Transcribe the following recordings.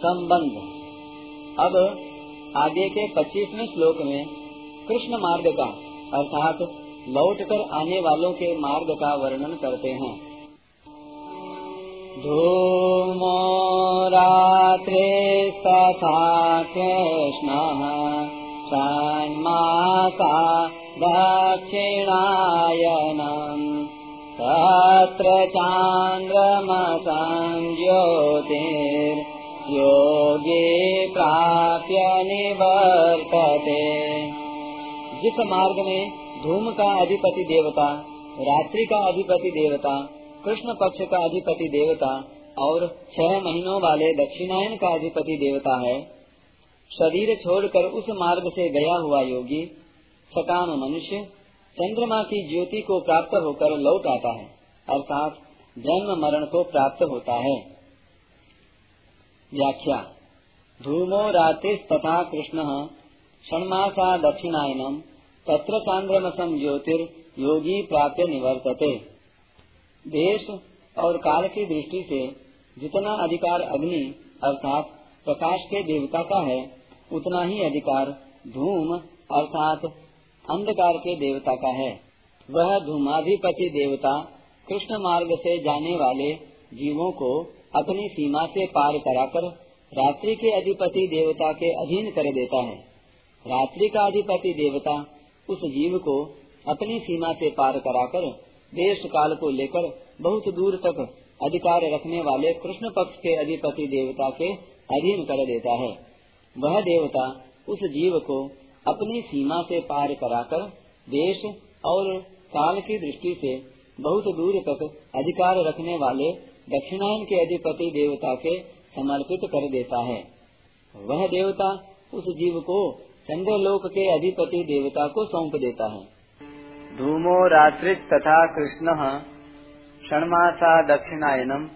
संबंध। अब आगे के पच्चीसवें श्लोक में कृष्ण मार्ग का, अर्थात लौट कर आने वालों के मार्ग का वर्णन करते हैं। धूमो रात्रे तथा कृष्ण षण्मासा दक्षिणायनम् तत्र चान्द्रमसं ज्योतिर् योगे प्राप्य निवर्तते। जिस मार्ग में धूम का अधिपति देवता, रात्रि का अधिपति देवता, कृष्ण पक्ष का अधिपति देवता और छह महीनों वाले दक्षिणायन का अधिपति देवता है, शरीर छोड़कर उस मार्ग से गया हुआ योगी सकाम मनुष्य चंद्रमा की ज्योति को प्राप्त होकर लौट आता है, अर्थात जन्म मरण को प्राप्त होता है। व्याख्या। धूमो तथा कृष्ण, षण्मासा दक्षिणायनम तत्र चांद्रमसम ज्योतिर योगी प्राप्त निवर्तते। देश और काल की दृष्टि से जितना अधिकार अग्नि अर्थात प्रकाश के देवता का है, उतना ही अधिकार धूम अर्थात अंधकार के देवता का है। वह धूमाधिपति देवता कृष्ण मार्ग से जाने वाले जीवों को अपनी सीमा से पार कराकर रात्रि के अधिपति देवता के अधीन कर देता है। रात्रि का अधिपति देवता उस जीव को अपनी सीमा से पार कराकर देश काल को लेकर बहुत दूर तक अधिकार रखने वाले कृष्ण पक्ष के अधिपति देवता के अधीन कर देता है। वह देवता उस जीव को अपनी सीमा से पार कराकर देश और काल की दृष्टि से बहुत दूर तक अधिकार रखने वाले दक्षिणायन के अधिपति देवता के समर्पित कर देता है। वह देवता उस जीव को चंद्रलोक के अधिपति देवता को सौंप देता है। धूमो रात्रि तथा कृष्ण षणमासा दक्षिणायनम,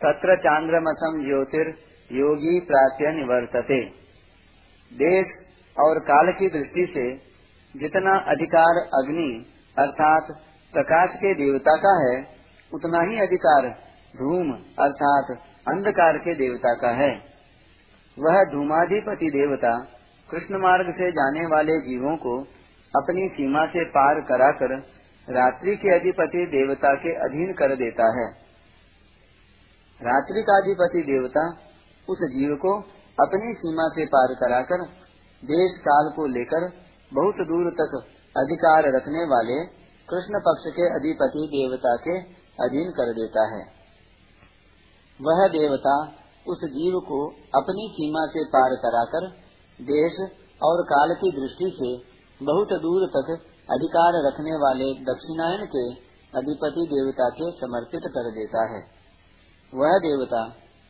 तत्र चांद्रमसम ज्योतिर योगी प्राच्य निवर्तते। देश और काल की दृष्टि से जितना अधिकार अग्नि अर्थात प्रकाश के देवता का है, उतना ही अधिकार धूम अर्थात अंधकार के देवता का है। वह धूमाधिपति देवता कृष्ण मार्ग से जाने वाले जीवों को अपनी सीमा से पार कराकर रात्रि के अधिपति देवता के अधीन कर देता है। रात्रि का अधिपति देवता उस जीव को अपनी सीमा से पार कराकर देश काल को लेकर बहुत दूर तक अधिकार रखने वाले कृष्ण पक्ष के अधिपति देवता के अधीन कर देता है। वह देवता उस जीव को अपनी सीमा से पार कराकर देश और काल की दृष्टि से बहुत दूर तक अधिकार रखने वाले दक्षिणायन के अधिपति देवता के समर्पित कर देता है। वह देवता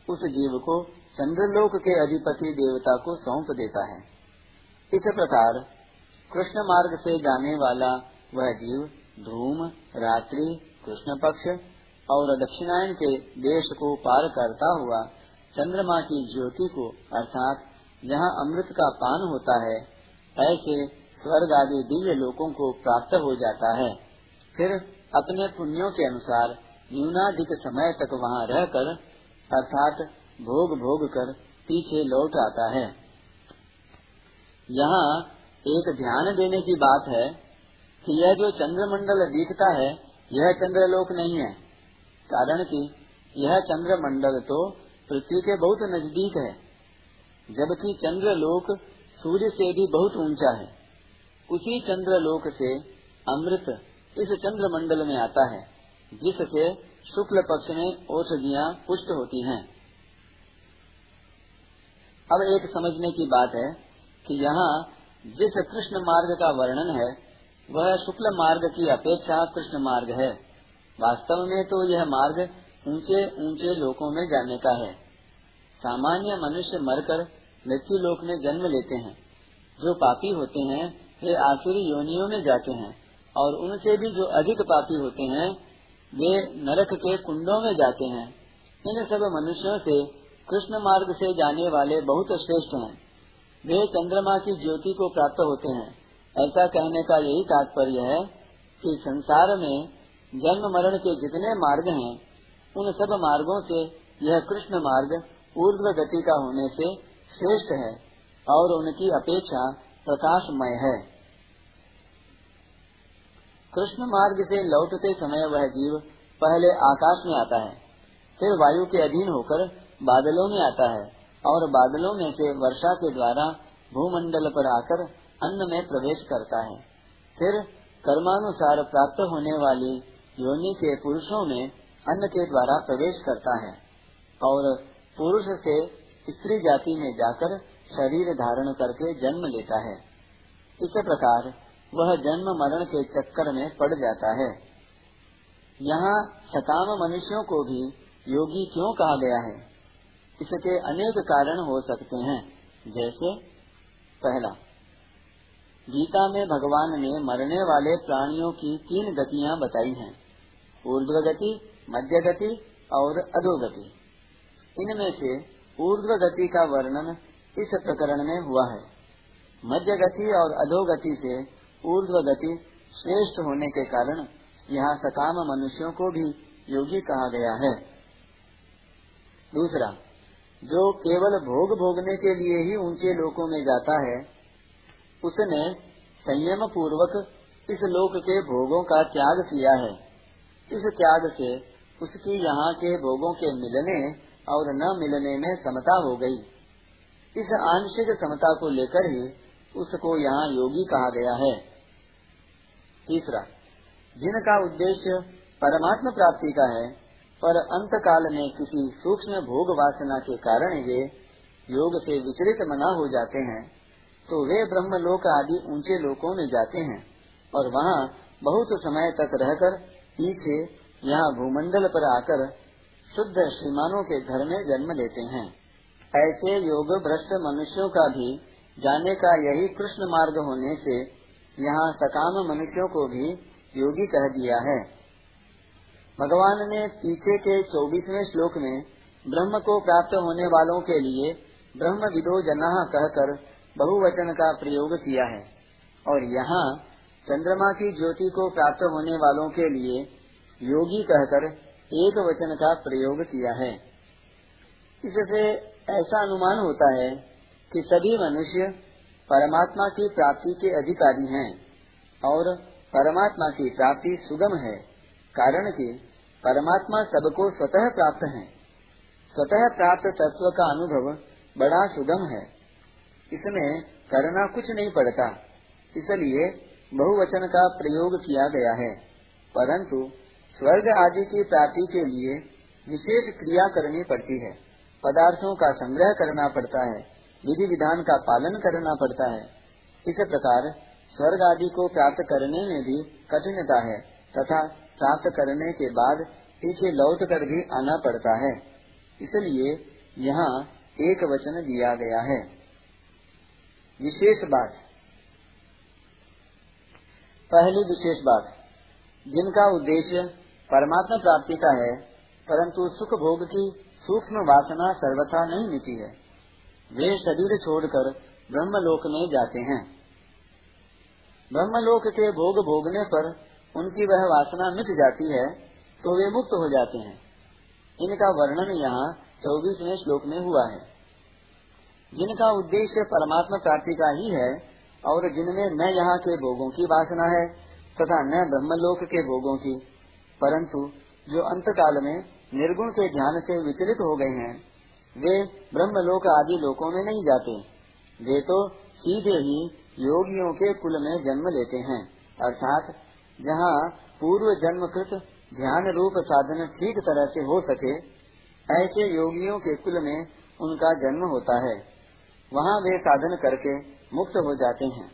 उस जीव को चंद्रलोक के अधिपति देवता को सौंप देता है। इस प्रकार कृष्ण मार्ग से जाने वाला वह जीव धूम, रात्रि, कृष्ण पक्ष और दक्षिणायन के देश को पार करता हुआ चंद्रमा की ज्योति को, अर्थात जहाँ अमृत का पान होता है, ऐसे स्वर्ग आदि दिव्य लोगों को प्राप्त हो जाता है। फिर अपने पुण्यों के अनुसार न्यूनाधिक समय तक वहाँ रहकर, अर्थात भोग भोग कर पीछे लौट आता है। यहाँ एक ध्यान देने की बात है कि यह जो चंद्रमंडल दिखता है, यह चंद्रलोक नहीं है। कारण कि यह चंद्र मंडल तो पृथ्वी के बहुत नज़दीक है, जबकि चंद्र लोक सूर्य से भी बहुत ऊँचा है उसी चंद्र लोक से अमृत इस चंद्र मंडल में आता है, जिससे शुक्ल पक्ष में औषधियाँ पुष्ट होती हैं। अब एक समझने की बात है कि यहाँ जिस कृष्ण मार्ग का वर्णन है, वह शुक्ल मार्ग की अपेक्षा कृष्ण मार्ग है वास्तव में तो यह मार्ग ऊँचे ऊँचे लोकों में जाने का है। सामान्य मनुष्य मरकर मृत्यु लोक में जन्म लेते हैं। जो पापी होते हैं, वे आसुरी योनियों में जाते हैं और उनसे भी जो अधिक पापी होते हैं, वे नरक के कुंडों में जाते हैं। इन सब मनुष्यों से कृष्ण मार्ग से जाने वाले बहुत श्रेष्ठ हैं। वे चंद्रमा की ज्योति को प्राप्त होते हैं। ऐसा कहने का यही तात्पर्य है कि संसार में जन्म मरण के जितने मार्ग हैं, उन सब मार्गों से यह कृष्ण मार्ग ऊर्ध्व गति का होने से श्रेष्ठ है और उनकी अपेक्षा प्रकाशमय है। कृष्ण मार्ग से लौटते समय वह जीव पहले आकाश में आता है, फिर वायु के अधीन होकर बादलों में आता है और बादलों में से वर्षा के द्वारा भूमंडल पर आकर अन्न में प्रवेश करता है। फिर कर्मानुसार प्राप्त होने वाली योनि के पुरुषों में अन्न के द्वारा प्रवेश करता है और पुरुष से स्त्री जाति में जाकर शरीर धारण करके जन्म लेता है। इस प्रकार वह जन्म मरण के चक्कर में पड़ जाता है। यहाँ सकाम मनुष्यों को भी योगी क्यों कहा गया है? इसके अनेक कारण हो सकते हैं। जैसे, पहला, गीता में भगवान ने मरने वाले प्राणियों की तीन गतियाँ बताई हैं। ऊर्ध्व गति मध्य गति और अधोगति। इनमें से ऊर्ध्व गति का वर्णन इस प्रकरण में हुआ है। मध्य गति और अधोगति से ऊर्ध्व गति श्रेष्ठ होने के कारण यहाँ सकाम मनुष्यों को भी योगी कहा गया है। दूसरा, जो केवल भोग भोगने के लिए ही ऊँचे लोकों में जाता है, उसने संयम पूर्वक इस लोक के भोगों का त्याग किया है। इस त्याग से उसकी यहाँ के भोगों के मिलने और न मिलने में समता हो गई। इस आंशिक समता को लेकर ही उसको यहाँ योगी कहा गया है। तीसरा, जिनका उद्देश्य परमात्मा प्राप्ति का है, पर अंत काल में किसी सूक्ष्म भोग वासना के कारण वे योग से विचलित मना हो जाते हैं तो वे ब्रह्म लोक आदि ऊँचे लोकों में जाते हैं और वहाँ बहुत समय तक रहकर पीछे यहाँ भूमंडल पर आकर शुद्ध श्रीमानों के घर में जन्म लेते हैं। ऐसे योग भ्रष्ट मनुष्यों का भी जाने का यही कृष्ण मार्ग होने से यहाँ सकाम मनुष्यों को भी योगी कह दिया है। भगवान ने पीछे के चौबीसवें श्लोक में ब्रह्म को प्राप्त होने वालों के लिए ब्रह्म विदो जना कहकर बहुवचन का प्रयोग किया है। और यहाँ चंद्रमा की ज्योति को प्राप्त होने वालों के लिए योगी कहकर एक वचन का प्रयोग किया है। इससे ऐसा अनुमान होता है कि सभी मनुष्य परमात्मा की प्राप्ति के अधिकारी हैं और परमात्मा की प्राप्ति सुगम है, कारण कि परमात्मा सबको स्वतः प्राप्त है। स्वतः प्राप्त तत्व का अनुभव बड़ा सुगम है। इसमें करना कुछ नहीं पड़ता, इसलिए बहुवचन का प्रयोग किया गया है। परंतु स्वर्ग आदि की प्राप्ति के लिए विशेष क्रिया करनी पड़ती है। पदार्थों का संग्रह करना पड़ता है। विधि विधान का पालन करना पड़ता है। इस प्रकार स्वर्ग आदि को प्राप्त करने में भी कठिनता है तथा प्राप्त करने के बाद पीछे लौट कर भी आना पड़ता है। इसलिए यहाँ एक वचन दिया गया है। विशेष बात। पहली विशेष बात, जिनका उद्देश्य परमात्मा प्राप्ति का है, परंतु सुख भोग की सूक्ष्म वासना सर्वथा नहीं मिटी है। वे शरीर छोड़कर ब्रह्मलोक में जाते हैं। ब्रह्मलोक के भोग भोगने पर उनकी वह वासना मिट जाती है तो वे मुक्त हो जाते हैं। इनका वर्णन यहाँ चौबीसवें श्लोक में हुआ है। जिनका उद्देश्य परमात्मा प्राप्ति का ही है और जिनमें न यहाँ के भोगों की वासना है तथा न ब्रह्मलोक के भोगों की। परंतु जो अंत काल में निर्गुण के ध्यान से विचलित हो गए हैं, वे ब्रह्मलोक आदि लोकों में नहीं जाते। वे तो सीधे ही योगियों के कुल में जन्म लेते हैं। अर्थात जहाँ पूर्व जन्म कृत ध्यान रूप साधन ठीक तरह से हो सके, ऐसे योगियों के कुल में उनका जन्म होता है। वहाँ वे साधन करके मुक्त हो जाते हैं।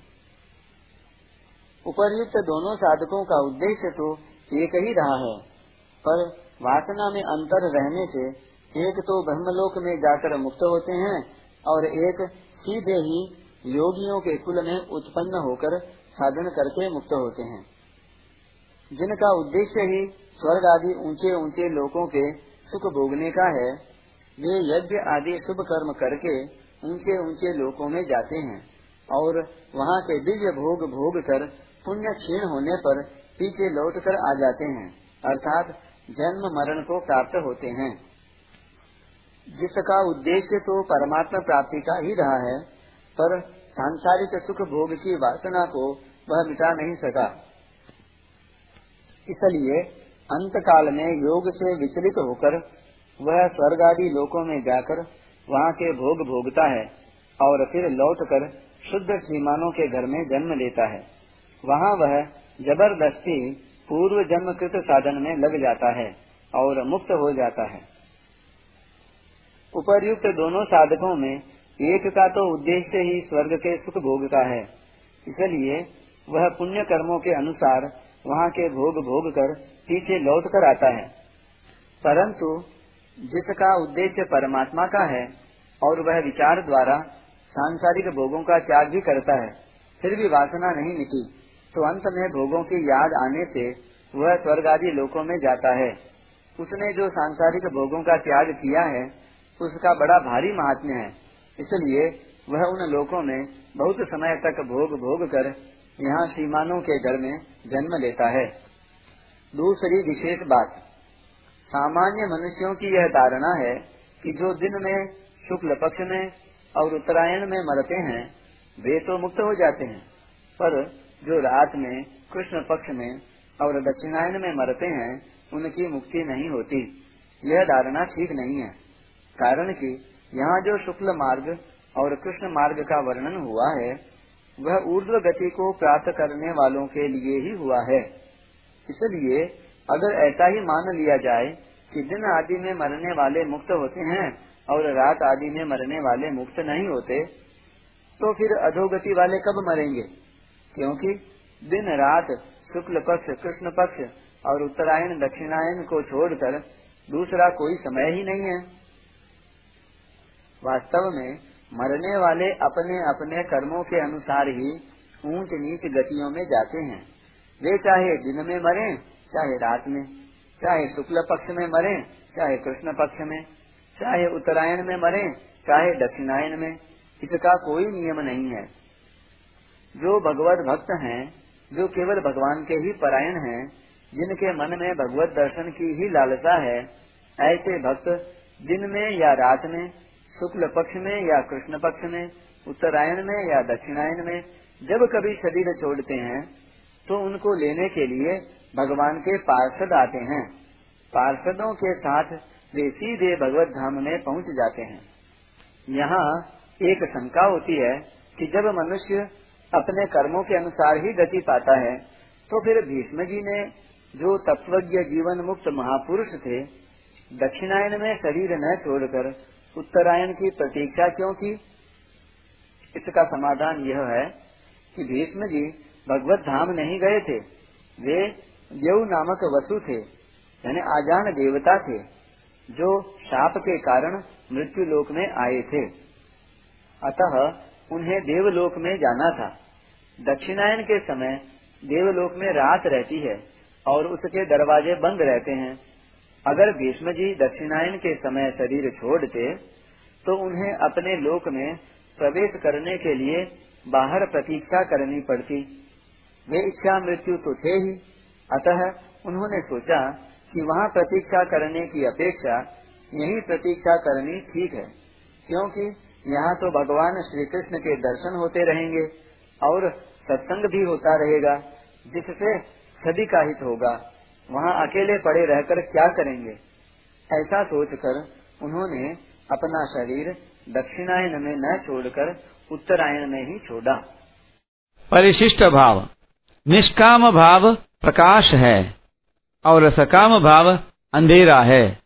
उपर्युक्त दोनों साधकों का उद्देश्य तो एक ही रहा है, पर वासना में अंतर रहने से एक तो ब्रह्मलोक में जाकर मुक्त होते हैं और एक सीधे ही योगियों के कुल में उत्पन्न होकर साधन करके मुक्त होते हैं। जिनका उद्देश्य ही स्वर्ग आदि ऊँचे ऊँचे लोगों के सुख भोगने का है, वे यज्ञ आदि शुभ कर्म करके ऊँचे ऊँचे लोकों में जाते हैं। और वहाँ के दिव्य भोग भोग कर पुण्य क्षीण होने पर पीछे लौट कर आ जाते हैं, अर्थात जन्म मरण को प्राप्त होते हैं। जिसका उद्देश्य तो परमात्मा प्राप्ति का ही रहा है, पर सांसारिक सुख भोग की वासना को वह मिटा नहीं सका। इसलिए अंत काल में योग से विचलित होकर वह स्वर्ग आदि लोकों में जाकर वहाँ के भोग भोगता है और फिर लौटकर शुद्ध श्रीमानों के घर में जन्म लेता है। वहाँ वह ज़बरदस्ती पूर्व जन्म कृत साधन में लग जाता है और मुक्त हो जाता है। उपर्युक्त दोनों साधकों में एक का तो उद्देश्य ही स्वर्ग के सुख भोग का है। इसलिए वह पुण्य कर्मों के अनुसार वहाँ के भोग भोग कर पीछे लौट कर आता है। परंतु जिसका उद्देश्य परमात्मा का है और वह विचार द्वारा सांसारिक भोगों का त्याग भी करता है, फिर भी वासना नहीं मिटी। तो अंत में भोगों की याद आने से वह स्वर्ग आदि लोकों में जाता है। उसने जो सांसारिक भोगों का त्याग किया है, उसका बड़ा भारी महात्म्य है। इसलिए वह उन लोकों में बहुत समय तक भोग भोग कर यहाँ श्रीमानों के घर में जन्म लेता है। दूसरी विशेष बात, सामान्य मनुष्यों की यह धारणा है कि जो दिन में शुक्ल पक्ष में और उत्तरायण में मरते हैं, वे तो मुक्त हो जाते हैं। पर जो रात में, कृष्ण पक्ष में और दक्षिणायन में मरते हैं, उनकी मुक्ति नहीं होती। यह धारणा ठीक नहीं है। कारण कि यहाँ जो शुक्ल मार्ग और कृष्ण मार्ग का वर्णन हुआ है, वह ऊर्ध्व गति को प्राप्त करने वालों के लिए ही हुआ है। इसलिए अगर ऐसा ही मान लिया जाए कि दिन आदि में मरने वाले मुक्त होते हैं और रात आदि में मरने वाले मुक्त नहीं होते तो फिर अधोगति वाले कब मरेंगे? क्योंकि दिन रात शुक्ल पक्ष, कृष्ण पक्ष और उत्तरायण, दक्षिणायन को छोड़कर दूसरा कोई समय ही नहीं है। वास्तव में मरने वाले अपने अपने कर्मों के अनुसार ही ऊंच नीच गतियों में जाते हैं। वे चाहे दिन में मरे, चाहे रात में, चाहे शुक्ल पक्ष में मरे, चाहे कृष्ण पक्ष में। चाहे उत्तरायण में मरे, चाहे दक्षिणायन में, इसका कोई नियम नहीं है। जो भगवत भक्त हैं, जो केवल भगवान के ही परायण हैं, जिनके मन में भगवत दर्शन की ही लालसा है, ऐसे भक्त दिन में या रात में, शुक्ल पक्ष में या कृष्ण पक्ष में, उत्तरायण में या दक्षिणायन में, जब कभी शरीर छोड़ते हैं तो उनको लेने के लिए भगवान के पार्षद आते हैं। पार्षदों के साथ वे सीधे भगवत धाम में पहुँच जाते हैं। यहाँ एक शंका होती है कि जब मनुष्य अपने कर्मों के अनुसार ही गति पाता है तो फिर भीष्म जी ने जो तत्वज्ञ जीवन मुक्त महापुरुष थे, दक्षिणायन में शरीर न छोड़कर उत्तरायण की प्रतीक्षा क्यों की? इसका समाधान यह है कि भीष्म जी भगवत धाम नहीं गए थे। वे देव नामक वसु थे, यानी आजान देवता थे। जो शाप के कारण मृत्यु लोक में आए थे। अतः उन्हें देवलोक में जाना था। दक्षिणायन के समय देवलोक में रात रहती है और उसके दरवाजे बंद रहते हैं। अगर भीष्म जी दक्षिणायन के समय शरीर छोड़ते तो उन्हें अपने लोक में प्रवेश करने के लिए बाहर प्रतीक्षा करनी पड़ती। वे इच्छा मृत्यु तो थे ही। अतः उन्होंने सोचा कि वहाँ प्रतीक्षा करने की अपेक्षा यही प्रतीक्षा करनी ठीक है, क्योंकि यहाँ तो भगवान श्री कृष्ण के दर्शन होते रहेंगे और सत्संग भी होता रहेगा, जिससे सभी का हित होगा। वहाँ अकेले पड़े रहकर क्या करेंगे? ऐसा सोचकर उन्होंने अपना शरीर दक्षिणायन में न छोड़कर उत्तरायण में ही छोड़ा। परिशिष्ट भाव। निष्काम भाव प्रकाश है। और सकाम भाव अंधेरा है।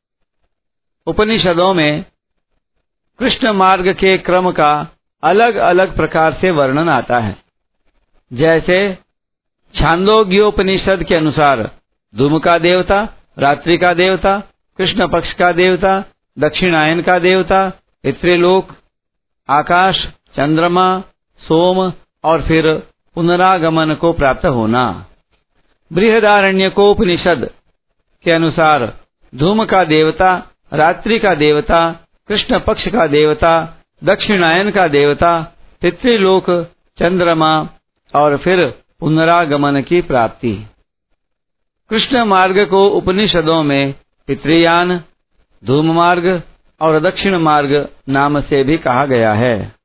उपनिषदों में कृष्ण मार्ग के क्रम का अलग अलग प्रकार से वर्णन आता है। जैसे छांदोग्योपनिषद के अनुसार धूम का देवता, रात्रि का देवता, कृष्ण पक्ष का देवता, दक्षिणायन का देवता पितृलोक आकाश, चंद्रमा, सोम और फिर पुनरागमन को प्राप्त होना। बृहदारण्य को उपनिषद के अनुसार धूम का देवता, रात्रि का देवता, कृष्ण पक्ष का देवता, दक्षिणायन का देवता, पितृलोक, चंद्रमा और फिर पुनरागमन की प्राप्ति। कृष्ण मार्ग को उपनिषदों में पितृयान, धूम मार्ग और दक्षिण मार्ग नाम से भी कहा गया है।